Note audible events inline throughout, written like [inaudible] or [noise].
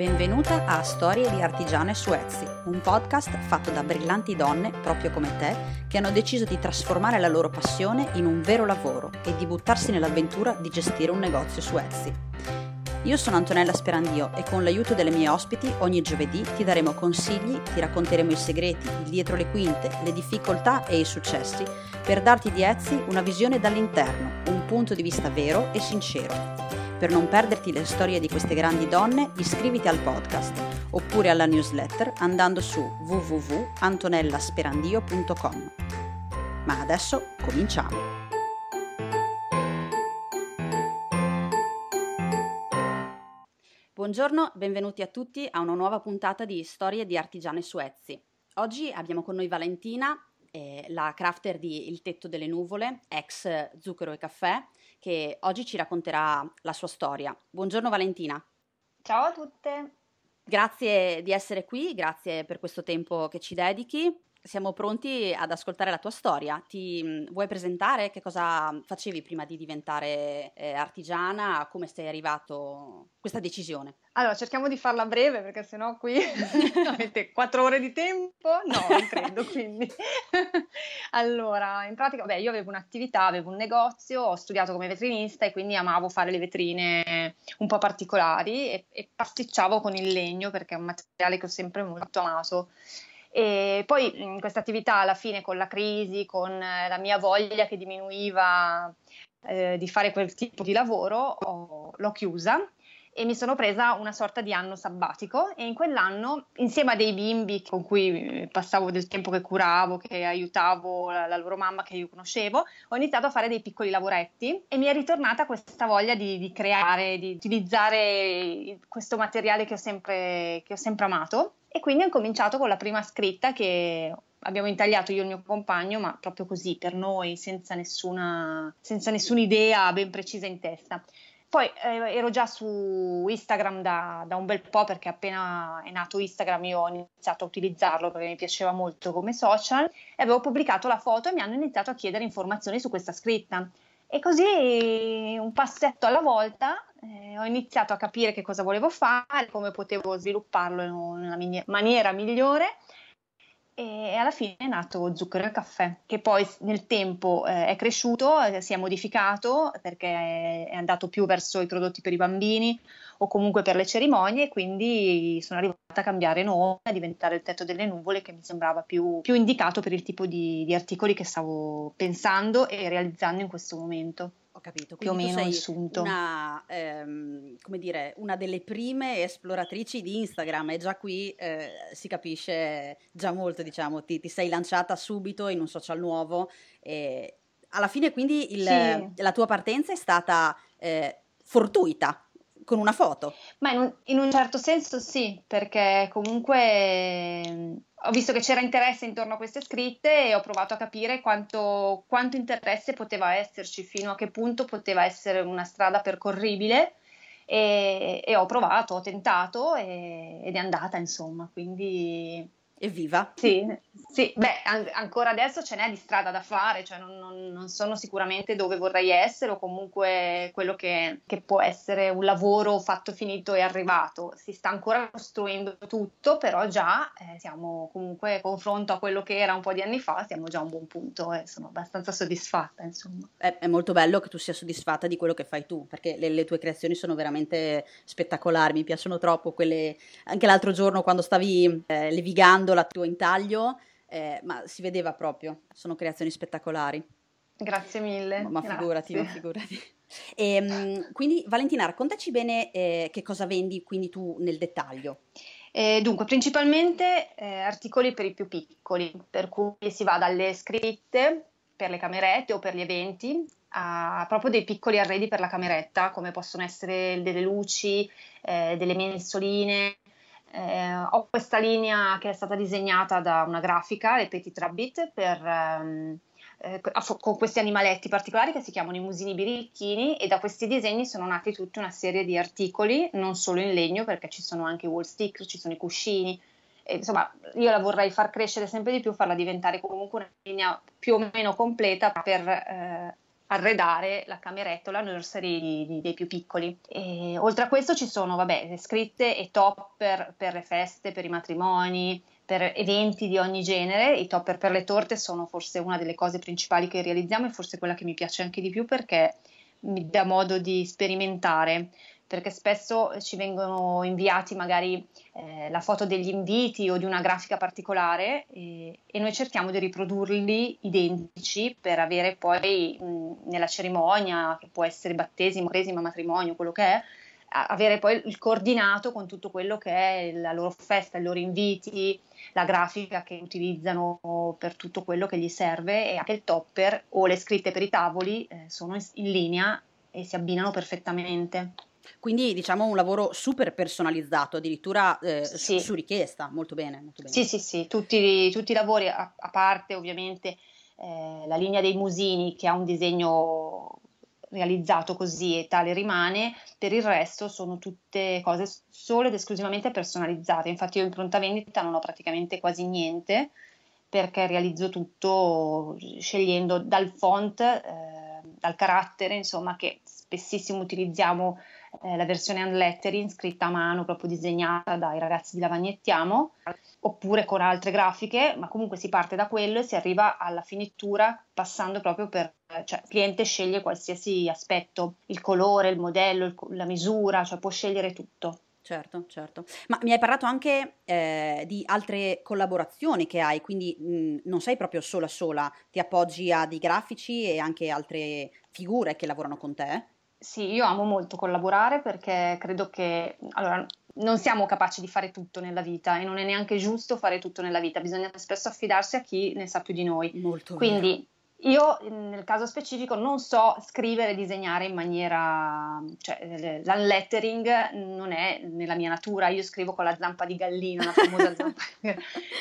Benvenuta a Storie di Artigiane su Etsy, un podcast fatto da brillanti donne, proprio come te, che hanno deciso di trasformare la loro passione in un vero lavoro e di buttarsi nell'avventura di gestire un negozio su Etsy. Io sono Antonella Sperandio e con l'aiuto delle mie ospiti ogni giovedì ti daremo consigli, ti racconteremo i segreti, il dietro le quinte, le difficoltà e i successi per darti di Etsy una visione dall'interno, un punto di vista vero e sincero. Per non perderti le storie di queste grandi donne, iscriviti al podcast oppure alla newsletter andando su www.antonellasperandio.com. Ma adesso cominciamo! Buongiorno, benvenuti a tutti a una nuova puntata di Storie di Artigiane su Etsy. Oggi abbiamo con noi Valentina, eh, la crafter di Il tetto delle nuvole, ex Zucchero e Caffè, che oggi ci racconterà la sua storia. Buongiorno Valentina. Ciao a tutte. Grazie di essere qui, grazie per questo tempo che ci dedichi siamo pronti ad ascoltare la tua storia. Ti mm, vuoi presentare? Che cosa facevi prima di diventare eh, artigiana? Come sei arrivato a questa decisione? Allora, cerchiamo di farla breve perché sennò qui [laughs] avete quattro ore di tempo. No, non credo, quindi. [laughs] allora, in pratica, beh, io avevo un'attività, avevo un negozio, ho studiato come vetrinista e quindi amavo fare le vetrine un po' particolari e, e pasticciavo con il legno perché è un materiale che ho sempre molto amato. E poi questa attività alla fine con la crisi, con eh, la mia voglia che diminuiva eh, di fare quel tipo di lavoro, ho, l'ho chiusa e mi sono presa una sorta di anno sabbatico e in quell'anno insieme a dei bimbi con cui passavo del tempo che curavo, che aiutavo la, la loro mamma che io conoscevo, ho iniziato a fare dei piccoli lavoretti e mi è ritornata questa voglia di, di creare, di utilizzare questo materiale che ho sempre, che ho sempre amato e quindi ho cominciato con la prima scritta che abbiamo intagliato io e il mio compagno, ma proprio così, per noi, senza nessuna, senza nessuna idea ben precisa in testa. Poi eh, ero già su Instagram da, da, un bel po' perché appena è nato Instagram io ho iniziato a utilizzarlo perché mi piaceva molto come social e avevo pubblicato la foto e mi hanno iniziato a chiedere informazioni su questa scritta. E così un passetto alla volta eh, ho iniziato a capire che cosa volevo fare, come potevo svilupparlo nella mia maniera migliore. E alla fine è nato Zucchero e Caffè, che poi nel tempo eh, è cresciuto, eh, si è modificato perché è andato più verso i prodotti per i bambini o comunque per le cerimonie, quindi sono arrivata a cambiare nome, a diventare il tetto delle nuvole che mi sembrava più, più indicato per il tipo di, di articoli che stavo pensando e realizzando in questo momento. Ho capito, più o meno assunto. Una, ehm, come dire, una delle prime esploratrici di Instagram e già qui eh, si capisce già molto, diciamo, ti, ti, sei lanciata subito in un social nuovo e alla fine quindi il, sì. la tua partenza è stata eh, fortuita con una foto. Ma in un, in un, certo senso sì, perché comunque mm, ho visto che c'era interesse intorno a queste scritte e ho provato a capire quanto, quanto interesse poteva esserci, fino a che punto poteva essere una strada percorribile. E, e ho provato, ho tentato e, ed è andata, insomma, quindi Evviva! Sì, sì. beh, an- ancora adesso ce n'è di strada da fare, cioè non, non, non sono sicuramente dove vorrei essere o comunque quello che, che, può essere un lavoro fatto, finito e arrivato. Si sta ancora costruendo tutto, però già eh, siamo comunque, confronto a quello che era un po' di anni fa, siamo già a un buon punto e sono abbastanza soddisfatta, insomma. È, è, molto bello che tu sia soddisfatta di quello che fai tu, perché le, le tue creazioni sono veramente spettacolari, mi piacciono troppo quelle, anche l'altro giorno quando stavi eh, levigando guardando il tuo intaglio, eh, ma si vedeva proprio, sono creazioni spettacolari. Grazie mille. Ma, ma figurati, ma figurati. E, ehm, quindi Valentina, raccontaci bene eh, che cosa vendi quindi tu nel dettaglio. Eh, dunque, principalmente eh, articoli per i più piccoli, per cui si va dalle scritte per le camerette o per gli eventi a proprio dei piccoli arredi per la cameretta, come possono essere delle luci, eh, delle mensoline, eh, ho questa linea che è stata disegnata da una grafica, le Petit Rabbit, per, ehm, eh, con questi animaletti particolari che si chiamano i musini birichini e da questi disegni sono nati tutta una serie di articoli, non solo in legno perché ci sono anche i wall stick, ci sono i cuscini, e, insomma io la vorrei far crescere sempre di più, farla diventare comunque una linea più o meno completa per eh, arredare la cameretta o la nursery di, dei più piccoli. E, oltre a questo ci sono, vabbè, le scritte e topper per le feste, per i matrimoni, per eventi di ogni genere. I topper per le torte sono forse una delle cose principali che realizziamo e forse quella che mi piace anche di più perché mi dà modo di sperimentare perché spesso ci vengono inviati magari eh, la foto degli inviti o di una grafica particolare e, e, noi cerchiamo di riprodurli identici per avere poi mh, nella cerimonia, che può essere battesimo, cresima, matrimonio, quello che è, avere poi il coordinato con tutto quello che è la loro festa, i loro inviti, la grafica che utilizzano per tutto quello che gli serve e anche il topper o le scritte per i tavoli eh, sono in linea e si abbinano perfettamente. Quindi diciamo un lavoro super personalizzato, addirittura eh, sì. su, su, richiesta, molto bene, molto bene. Sì, sì, sì, tutti, tutti i lavori, a, a parte ovviamente eh, la linea dei musini che ha un disegno realizzato così e tale rimane, per il resto sono tutte cose solo ed esclusivamente personalizzate. Infatti io in pronta vendita non ho praticamente quasi niente perché realizzo tutto scegliendo dal font, eh, dal carattere, insomma, che spessissimo utilizziamo eh, la versione unlettering scritta a mano, proprio disegnata dai ragazzi di Lavagnettiamo, oppure con altre grafiche, ma comunque si parte da quello e si arriva alla finitura passando proprio per, cioè il cliente sceglie qualsiasi aspetto, il colore, il modello, il, la misura, cioè può scegliere tutto. Certo, certo. Ma mi hai parlato anche eh, di altre collaborazioni che hai, quindi mh, non sei proprio sola sola, ti appoggi a dei grafici e anche altre figure che lavorano con te? Sì, io amo molto collaborare perché credo che allora, non siamo capaci di fare tutto nella vita e non è neanche giusto fare tutto nella vita, bisogna spesso affidarsi a chi ne sa più di noi. Molto Quindi io nel caso specifico non so scrivere e disegnare in maniera, cioè l'unlettering non è nella mia natura, io scrivo con la zampa di gallina, la famosa [laughs] zampa.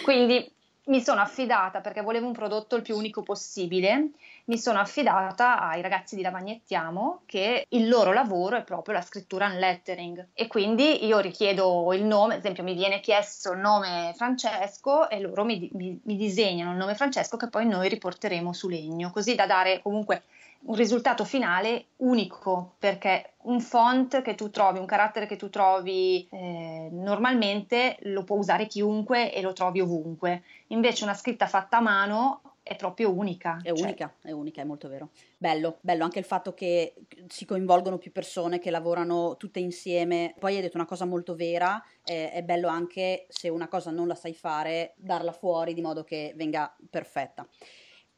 Quindi mi sono affidata perché volevo un prodotto il più unico possibile mi sono affidata ai ragazzi di Lavagnettiamo che il loro lavoro è proprio la scrittura in lettering e quindi io richiedo il nome, ad esempio mi viene chiesto il nome Francesco e loro mi, mi, mi disegnano il nome Francesco che poi noi riporteremo su legno, così da dare comunque un risultato finale unico perché un font che tu trovi, un carattere che tu trovi eh, normalmente lo può usare chiunque e lo trovi ovunque. Invece una scritta fatta a mano è proprio unica. È cioè. unica, è unica, è molto vero. Bello, bello anche il fatto che si coinvolgono più persone che lavorano tutte insieme. Poi hai detto una cosa molto vera, eh, è bello anche se una cosa non la sai fare, darla fuori di modo che venga perfetta.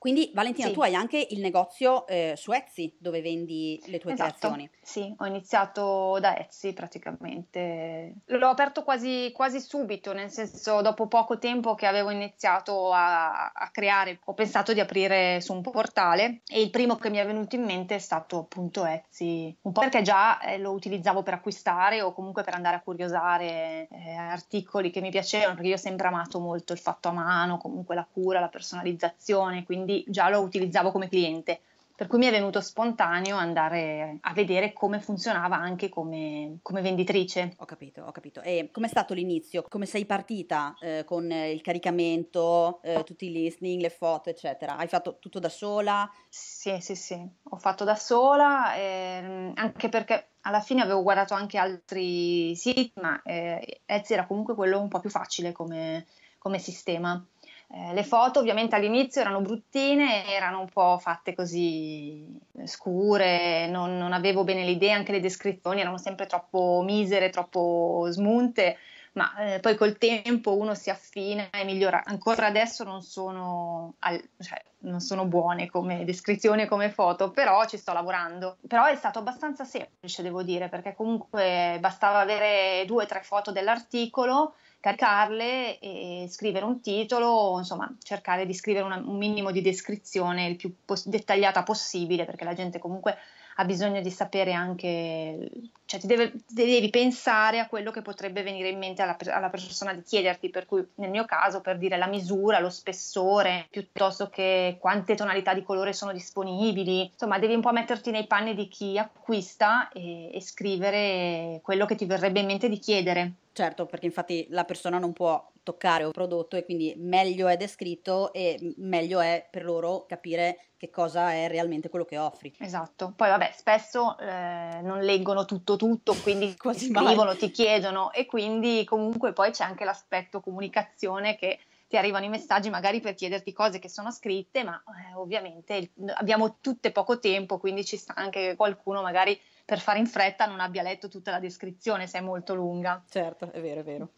Quindi Valentina, sì. tu hai anche il negozio eh, su Etsy dove vendi le tue esatto. creazioni. Sì, ho iniziato da Etsy praticamente. L'ho aperto quasi, quasi, subito, nel senso dopo poco tempo che avevo iniziato a, a, creare, ho pensato di aprire su un portale e il primo che mi è venuto in mente è stato appunto Etsy, un po' perché già eh, lo utilizzavo per acquistare o comunque per andare a curiosare eh, articoli che mi piacevano, perché io ho sempre amato molto il fatto a mano, comunque la cura, la personalizzazione, quindi quindi già lo utilizzavo come cliente. Per cui mi è venuto spontaneo andare a vedere come funzionava anche come, come venditrice. Ho capito, ho capito. E com'è stato l'inizio? Come sei partita eh, con il caricamento, eh, tutti i listening, le foto, eccetera? Hai fatto tutto da sola? Sì, sì, sì, ho fatto da sola, ehm, anche perché alla fine avevo guardato anche altri siti, ma eh, Etsy era comunque quello un po' più facile come, come sistema. Eh, le foto ovviamente all'inizio erano bruttine, erano un po' fatte così scure, non, non avevo bene l'idea, anche le descrizioni erano sempre troppo misere, troppo smunte, ma eh, poi col tempo uno si affina e migliora. Ancora adesso non sono, al, cioè, non sono buone come descrizioni e come foto, però ci sto lavorando. Però è stato abbastanza semplice, devo dire, perché comunque bastava avere due o tre foto dell'articolo caricarle e scrivere un titolo, insomma cercare di scrivere una, un minimo di descrizione il più pos- dettagliata possibile perché la gente comunque ha bisogno di sapere anche, cioè ti, deve, devi pensare a quello che potrebbe venire in mente alla, alla, persona di chiederti, per cui nel mio caso per dire la misura, lo spessore, piuttosto che quante tonalità di colore sono disponibili, insomma devi un po' metterti nei panni di chi acquista e, e scrivere quello che ti verrebbe in mente di chiedere. Certo, perché infatti la persona non può toccare un prodotto e quindi meglio è descritto e meglio è per loro capire che cosa è realmente quello che offri. Esatto, poi vabbè, spesso eh, non leggono tutto tutto, quindi [laughs] Quasi scrivono, mai. ti chiedono e quindi comunque poi c'è anche l'aspetto comunicazione che ti arrivano i messaggi magari per chiederti cose che sono scritte, ma eh, ovviamente abbiamo tutte poco tempo, quindi ci sta anche che qualcuno magari per fare in fretta non abbia letto tutta la descrizione se è molto lunga. Certo, è vero, è vero.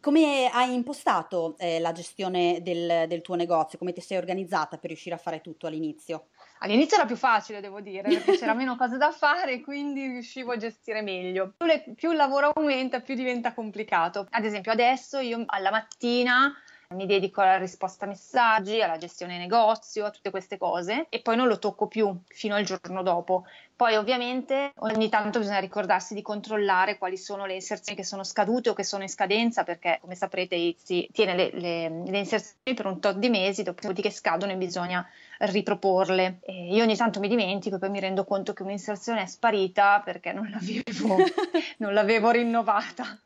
Come hai impostato eh, la gestione del, del, tuo negozio? Come ti sei organizzata per riuscire a fare tutto all'inizio? All'inizio era più facile, devo dire, perché c'era meno cose da fare, quindi riuscivo a gestire meglio. Più, le, più il lavoro aumenta, più diventa complicato. Ad esempio, adesso io alla mattina mi dedico alla risposta a messaggi, alla gestione negozio, a tutte queste cose e poi non lo tocco più fino al giorno dopo. Poi ovviamente ogni tanto bisogna ricordarsi di controllare quali sono le inserzioni che sono scadute o che sono in scadenza perché come saprete Izzy tiene le, le, le inserzioni per un tot di mesi, dopodiché scadono e bisogna riproporle. E io ogni tanto mi dimentico e poi mi rendo conto che un'inserzione è sparita perché non l'avevo, [laughs] non l'avevo rinnovata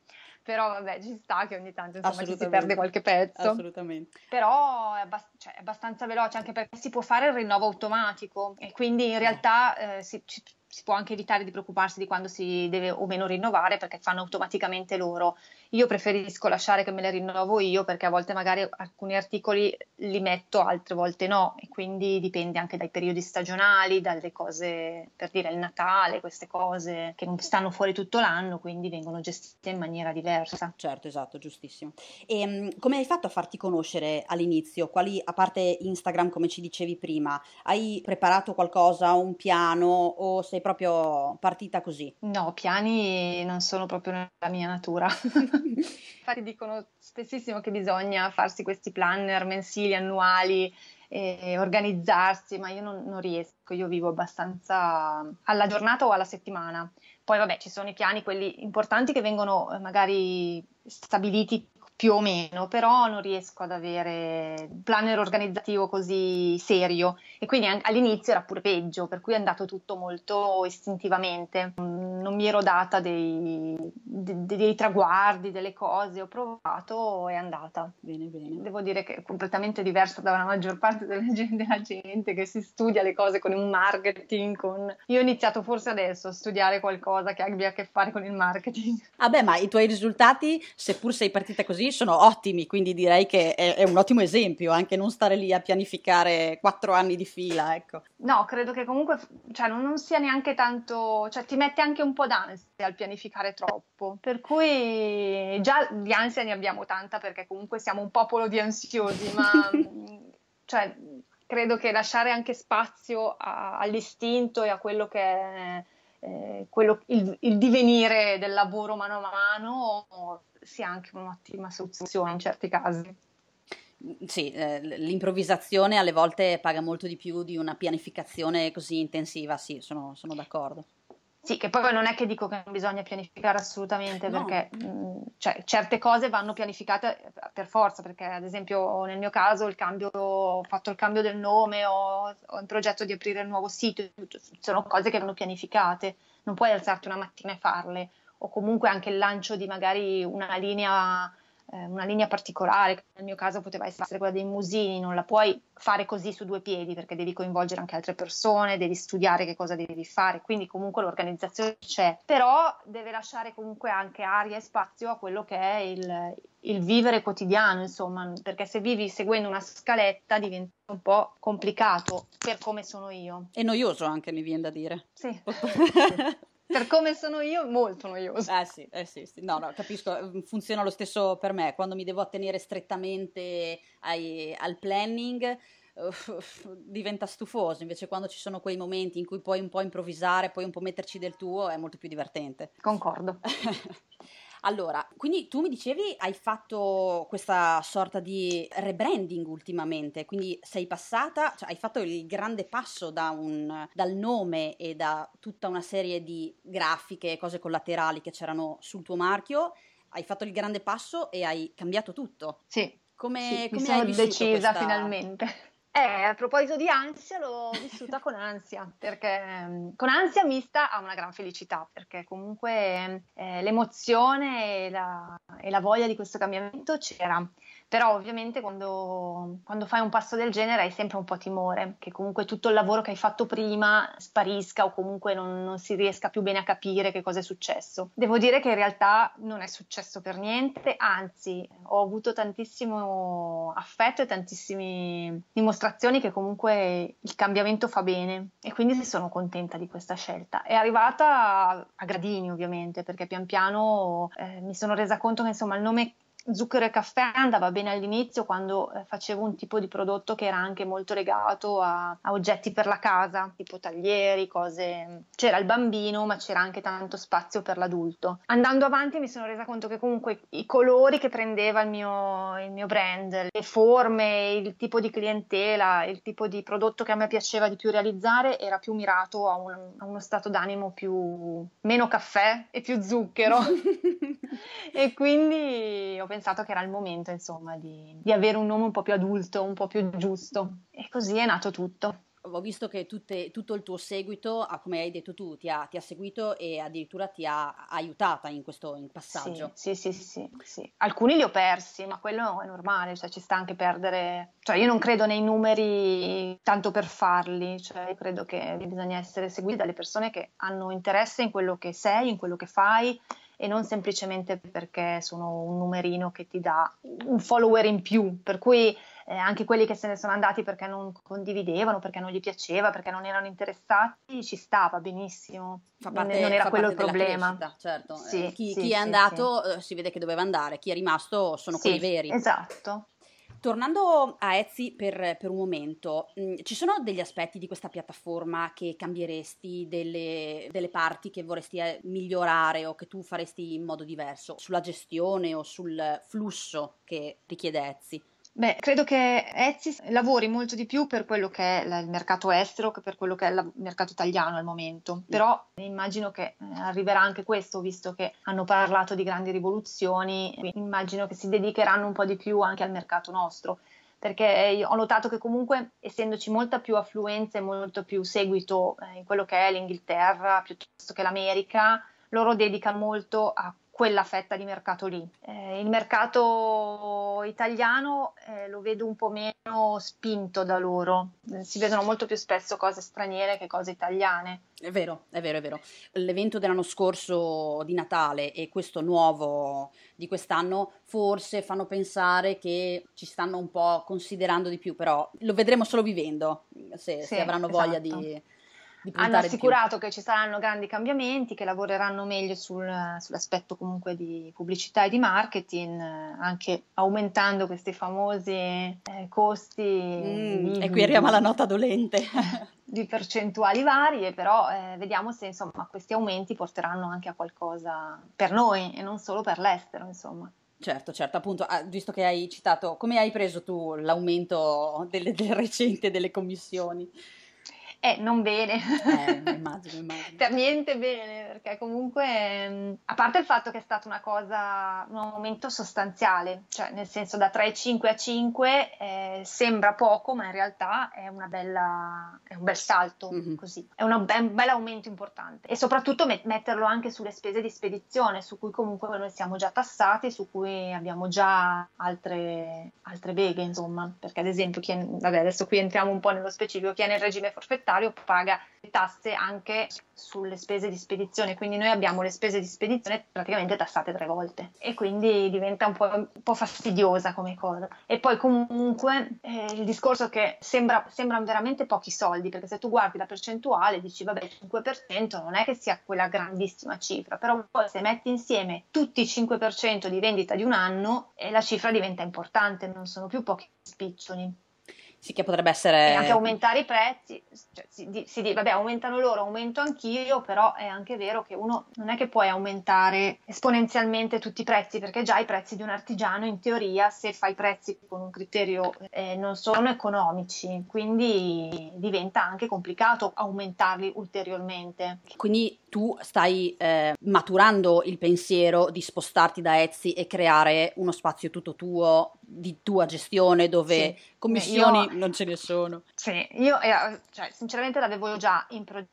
però vabbè ci sta che ogni tanto insomma ci si perde qualche pezzo. Assolutamente. Però è, abbast- cioè, è, abbastanza veloce anche perché si può fare il rinnovo automatico e quindi in realtà eh, si, ci, si può anche evitare di preoccuparsi di quando si deve o meno rinnovare perché fanno automaticamente loro. Io preferisco lasciare che me le rinnovo io perché a volte magari alcuni articoli li metto, altre volte no e quindi dipende anche dai periodi stagionali, dalle cose, per dire il Natale, queste cose che non stanno fuori tutto l'anno, quindi vengono gestite in maniera diversa. Certo, esatto, giustissimo. E um, come hai fatto a farti conoscere all'inizio? Quali, a parte Instagram come ci dicevi prima, hai preparato qualcosa, un piano o sei proprio partita così? No, piani non sono proprio nella mia natura. [laughs] Infatti dicono spessissimo che bisogna farsi questi planner mensili, annuali, e organizzarsi, ma io non, non riesco, io vivo abbastanza alla giornata o alla settimana. Poi vabbè, ci sono i piani, quelli importanti che vengono eh, magari stabiliti più o meno, però non riesco ad avere un planner organizzativo così serio e quindi all'inizio era pure peggio, per cui è andato tutto molto istintivamente. Non mi ero data dei, dei, dei traguardi, delle cose, ho provato e è andata. Bene, bene. Devo dire che è completamente diversa dalla maggior parte della [laughs] gente, della gente che si studia le cose con un marketing. Con... Io ho iniziato forse adesso a studiare qualcosa che abbia a che fare con il marketing. Vabbè, ah ma i tuoi risultati, seppur sei partita così, così sono ottimi, quindi direi che è, è, un ottimo esempio anche non stare lì a pianificare quattro anni di fila, ecco. No, credo che comunque cioè, non, non, sia neanche tanto, cioè ti mette anche un po' d'ansia al pianificare troppo, per cui già di ansia ne abbiamo tanta perché comunque siamo un popolo di ansiosi, ma [laughs] cioè, credo che lasciare anche spazio a, all'istinto e a quello che è eh, quello, il, il, divenire del lavoro mano a mano sia anche un'ottima soluzione in certi casi. Sì, eh, l'improvvisazione alle volte paga molto di più di una pianificazione così intensiva, sì, sono, sono d'accordo. Sì, che poi non è che dico che non bisogna pianificare assolutamente, no. perché mh, mm, cioè, certe cose vanno pianificate per forza, perché ad esempio nel mio caso il cambio, ho fatto il cambio del nome, ho, ho in progetto di aprire il nuovo sito, sono cose che vanno pianificate, non puoi alzarti una mattina e farle, o comunque anche il lancio di magari una linea eh, una linea particolare, che nel mio caso poteva essere quella dei musini, non la puoi fare così su due piedi perché devi coinvolgere anche altre persone, devi studiare che cosa devi fare, quindi comunque l'organizzazione c'è, però deve lasciare comunque anche aria e spazio a quello che è il, il vivere quotidiano, insomma, perché se vivi seguendo una scaletta diventa un po' complicato per come sono io. E noioso anche, mi viene da dire. Sì. [laughs] [laughs] per come sono io, molto noioso. Eh sì, eh sì, sì. No, no, capisco, mm, funziona lo stesso per me. Quando mi devo attenere strettamente ai, al planning, uh, diventa stufoso. Invece quando ci sono quei momenti in cui puoi un po' improvvisare, puoi un po' metterci del tuo, è molto più divertente. Concordo. [laughs] Allora, quindi tu mi dicevi hai fatto questa sorta di rebranding ultimamente, quindi sei passata, cioè hai fatto il grande passo da un, dal nome e da tutta una serie di grafiche e cose collaterali che c'erano sul tuo marchio, hai fatto il grande passo e hai cambiato tutto. Sì. Come, sì, come mi sono hai decisa questa... finalmente. Eh, a proposito di ansia, l'ho vissuta con ansia, perché mm, con ansia mista a una gran felicità, perché comunque eh, l'emozione e la, e la voglia di questo cambiamento c'era. Però ovviamente quando, quando, fai un passo del genere hai sempre un po' timore che comunque tutto il lavoro che hai fatto prima sparisca o comunque non, non, si riesca più bene a capire che cosa è successo. Devo dire che in realtà non è successo per niente, anzi ho avuto tantissimo affetto e tantissime dimostrazioni che comunque il cambiamento fa bene e quindi sono contenta di questa scelta. È arrivata a gradini ovviamente perché pian piano eh, mi sono resa conto che insomma il nome Zucchero e caffè andava bene all'inizio quando eh, facevo un tipo di prodotto che era anche molto legato a, a, oggetti per la casa, tipo taglieri, cose. C'era il bambino, ma c'era anche tanto spazio per l'adulto. Andando avanti mi sono resa conto che comunque i colori che prendeva il mio, il mio brand, le forme, il tipo di clientela, il tipo di prodotto che a me piaceva di più realizzare era più mirato a, un, a uno stato d'animo più meno caffè e più zucchero. [laughs] e quindi ho pensato che era il momento, insomma, di, di avere un nome un po' più adulto, un po' più giusto. E così è nato tutto ho visto che tutte, tutto il tuo seguito, come hai detto tu, ti ha, ti ha, seguito e addirittura ti ha aiutata in questo in passaggio. Sì, sì, sì, sì, sì, Alcuni li ho persi, ma quello è normale, cioè ci sta anche perdere. Cioè io non credo nei numeri tanto per farli, cioè credo che bisogna essere seguiti dalle persone che hanno interesse in quello che sei, in quello che fai e non semplicemente perché sono un numerino che ti dà un follower in più, per cui eh, anche quelli che se ne sono andati perché non condividevano, perché non gli piaceva, perché non erano interessati, ci stava benissimo. Parte, non, era quello il problema. Crescita, certo, sì, eh, chi, sì, chi, è andato sì. Eh, si vede che doveva andare, chi è rimasto sono quelli veri. Esatto. Tornando a Etsy per, per un momento, mh, mm, ci sono degli aspetti di questa piattaforma che cambieresti, delle, delle parti che vorresti eh, migliorare o che tu faresti in modo diverso sulla gestione o sul flusso che richiede Etsy? Beh, credo che Etsy lavori molto di più per quello che è il mercato estero che per quello che è il mercato italiano al momento, però immagino che eh, arriverà anche questo, visto che hanno parlato di grandi rivoluzioni, immagino che si dedicheranno un po' di più anche al mercato nostro. Perché ho notato che comunque essendoci molta più affluenza e molto più seguito eh, in quello che è l'Inghilterra piuttosto che l'America, loro dedicano molto a quella fetta di mercato lì. Eh, il mercato italiano eh, lo vedo un po' meno spinto da loro, si vedono molto più spesso cose straniere che cose italiane. È vero, è vero, è vero. L'evento dell'anno scorso di Natale e questo nuovo di quest'anno forse fanno pensare che ci stanno un po' considerando di più, però lo vedremo solo vivendo, se, sì, se avranno esatto. voglia di hanno assicurato che ci saranno grandi cambiamenti, che lavoreranno meglio sul, sull'aspetto comunque di pubblicità e di marketing, anche aumentando questi famosi eh, costi. Mm, di, e qui arriviamo alla nota dolente. [laughs] di percentuali varie, però eh, vediamo se insomma, questi aumenti porteranno anche a qualcosa per noi e non solo per l'estero, insomma. Certo, certo, appunto, ah, visto che hai citato, come hai preso tu l'aumento delle, del recente delle commissioni? Eh, non bene. Eh, [laughs] immagino, immagino. per niente bene, perché comunque, mm, a parte il fatto che è stata una cosa, un aumento sostanziale, cioè nel senso da 3,5 a 5 eh, sembra poco, ma in realtà è, bella, è un bel salto, mm-hmm. così. È una, un bel aumento importante. E soprattutto met- metterlo anche sulle spese di spedizione, su cui comunque noi siamo già tassati, su cui abbiamo già altre, altre beghe, insomma. Perché ad esempio, chi è, vabbè, adesso qui entriamo un po' nello specifico, chi è nel regime forfettario, proprietario paga tasse anche sulle spese di spedizione, quindi noi abbiamo le spese di spedizione praticamente tassate tre volte e quindi diventa un po', un po fastidiosa come cosa. E poi comunque eh, il discorso che sembra, sembrano veramente pochi soldi, perché se tu guardi la percentuale dici vabbè il 5% non è che sia quella grandissima cifra, però poi se metti insieme tutti i 5% di vendita di un anno eh, la cifra diventa importante, non sono più pochi spiccioli. Sì, che potrebbe essere... E anche aumentare i prezzi, cioè, si, si dice, vabbè, aumentano loro, aumento anch'io, però è anche vero che uno non è che puoi aumentare esponenzialmente tutti i prezzi, perché già i prezzi di un artigiano, in teoria, se fai i prezzi con un criterio eh, non sono economici, quindi diventa anche complicato aumentarli ulteriormente. Quindi tu stai eh, maturando il pensiero di spostarti da Etsy e creare uno spazio tutto tuo di tua gestione dove sì. commissioni io, non ce ne sono. Sì, io eh, cioè, sinceramente l'avevo già in progetto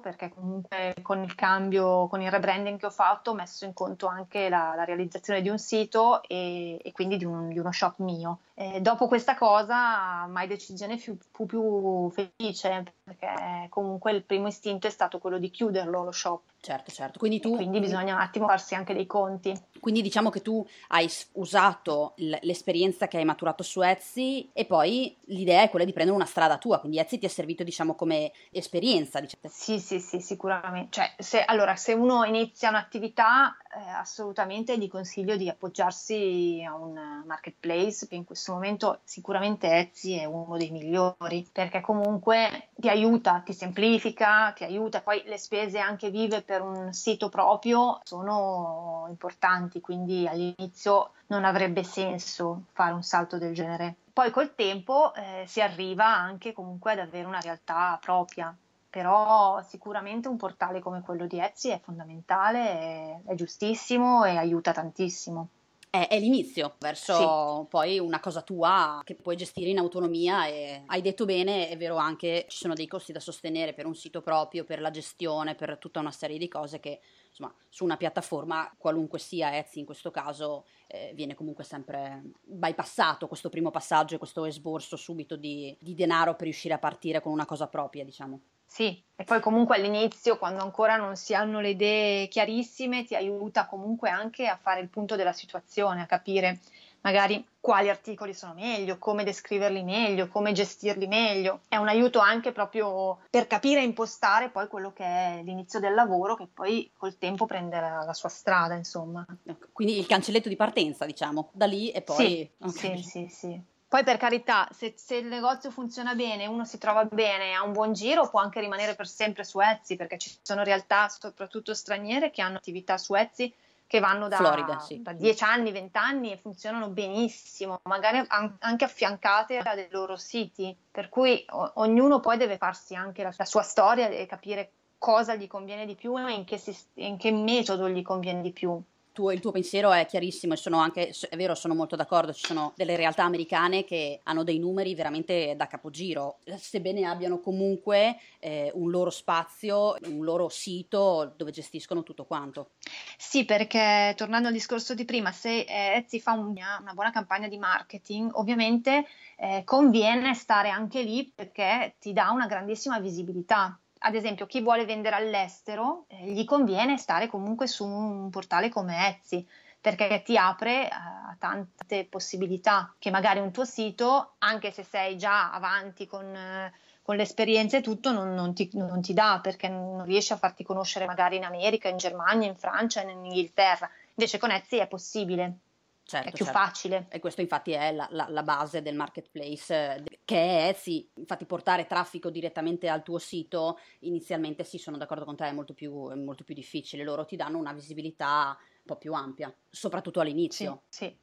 perché comunque con il cambio, con il rebranding che ho fatto ho messo in conto anche la, la realizzazione di un sito e, e quindi di, un, di, uno shop mio. E dopo questa cosa mai decisione fu, fu più felice perché comunque il primo istinto è stato quello di chiuderlo lo shop. Certo, certo. Quindi, tu, quindi bisogna un attimo farsi anche dei conti. Quindi diciamo che tu hai usato l'esperienza che hai maturato su Etsy e poi l'idea è quella di prendere una strada tua, quindi Etsy ti è servito diciamo come esperienza. Diciamo. Sì, sì, sì, sicuramente. Cioè, se, allora, se uno inizia un'attività, eh, assolutamente gli consiglio di appoggiarsi a un marketplace, che in questo momento sicuramente Etsy è uno dei migliori, perché comunque ti aiuta, ti semplifica, ti aiuta, poi le spese anche vive per un sito proprio sono importanti, quindi all'inizio non avrebbe senso fare un salto del genere. Poi col tempo eh, si arriva anche comunque ad avere una realtà propria, però sicuramente un portale come quello di Etsy è fondamentale, è, è giustissimo e aiuta tantissimo è, è l'inizio verso sì. poi una cosa tua che puoi gestire in autonomia e hai detto bene, è vero anche ci sono dei costi da sostenere per un sito proprio, per la gestione, per tutta una serie di cose che insomma su una piattaforma qualunque sia Etsy in questo caso eh, viene comunque sempre bypassato questo primo passaggio e questo esborso subito di, di denaro per riuscire a partire con una cosa propria diciamo. Sì, e poi comunque all'inizio, quando ancora non si hanno le idee chiarissime, ti aiuta comunque anche a fare il punto della situazione, a capire magari quali articoli sono meglio, come descriverli meglio, come gestirli meglio. È un aiuto anche proprio per capire e impostare poi quello che è l'inizio del lavoro che poi col tempo prende la, la sua strada, insomma. Ecco, quindi il cancelletto di partenza, diciamo, da lì e poi... Sì, okay. sì, sì, sì. Poi per carità, se, se, il negozio funziona bene, uno si trova bene, ha un buon giro, può anche rimanere per sempre su Etsy, perché ci sono realtà, soprattutto straniere, che hanno attività su Etsy che vanno da, Florida, sì. da 10 anni, 20 anni e funzionano benissimo, magari anche affiancate da dei loro siti, per cui o- ognuno poi deve farsi anche la, la sua storia e capire cosa gli conviene di più e in che, si, in che metodo gli conviene di più tuo, il tuo pensiero è chiarissimo e sono anche, è vero, sono molto d'accordo, ci sono delle realtà americane che hanno dei numeri veramente da capogiro, sebbene abbiano comunque eh, un loro spazio, un loro sito dove gestiscono tutto quanto. Sì, perché tornando al discorso di prima, se eh, Etsy fa una, una buona campagna di marketing, ovviamente eh, conviene stare anche lì perché ti dà una grandissima visibilità ad esempio chi vuole vendere all'estero eh, gli conviene stare comunque su un portale come Etsy perché ti apre uh, a tante possibilità che magari un tuo sito, anche se sei già avanti con, uh, con l'esperienza e tutto, non, non, ti, non, ti, dà perché non riesci a farti conoscere magari in America, in Germania, in Francia, in Inghilterra. Invece con Etsy è possibile. Certo, è più certo. facile. E questo infatti è la, la, la, base del marketplace, eh, che è sì, infatti portare traffico direttamente al tuo sito, inizialmente sì, sono d'accordo con te, è molto più, è molto più difficile, loro ti danno una visibilità un po' più ampia, soprattutto all'inizio. Sì, sì.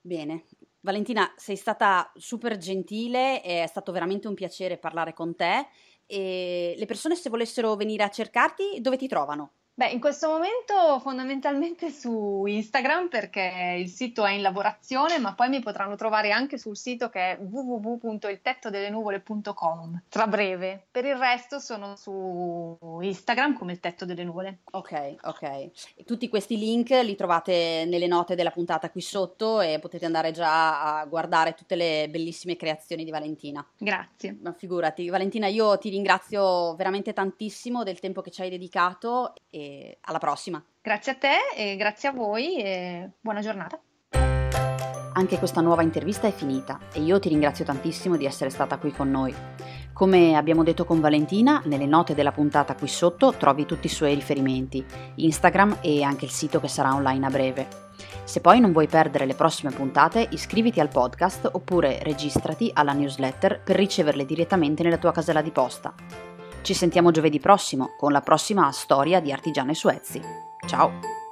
Bene, Valentina, sei stata super gentile, è stato veramente un piacere parlare con te. E le persone se volessero venire a cercarti, dove ti trovano? Beh, in questo momento fondamentalmente su Instagram perché il sito è in lavorazione, ma poi mi potranno trovare anche sul sito che è www.iltettodelenuvole.com tra breve. Per il resto sono su Instagram come il tetto delle nuvole. Ok, ok. E tutti questi link li trovate nelle note della puntata qui sotto e potete andare già a guardare tutte le bellissime creazioni di Valentina. Grazie. Ma figurati, Valentina, io ti ringrazio veramente tantissimo del tempo che ci hai dedicato e alla prossima. Grazie a te e grazie a voi e buona giornata. Anche questa nuova intervista è finita e io ti ringrazio tantissimo di essere stata qui con noi. Come abbiamo detto con Valentina, nelle note della puntata qui sotto trovi tutti i suoi riferimenti, Instagram e anche il sito che sarà online a breve. Se poi non vuoi perdere le prossime puntate, iscriviti al podcast oppure registrati alla newsletter per riceverle direttamente nella tua casella di posta. Ci sentiamo giovedì prossimo con la prossima storia di Artigiane su Etsy. Ciao!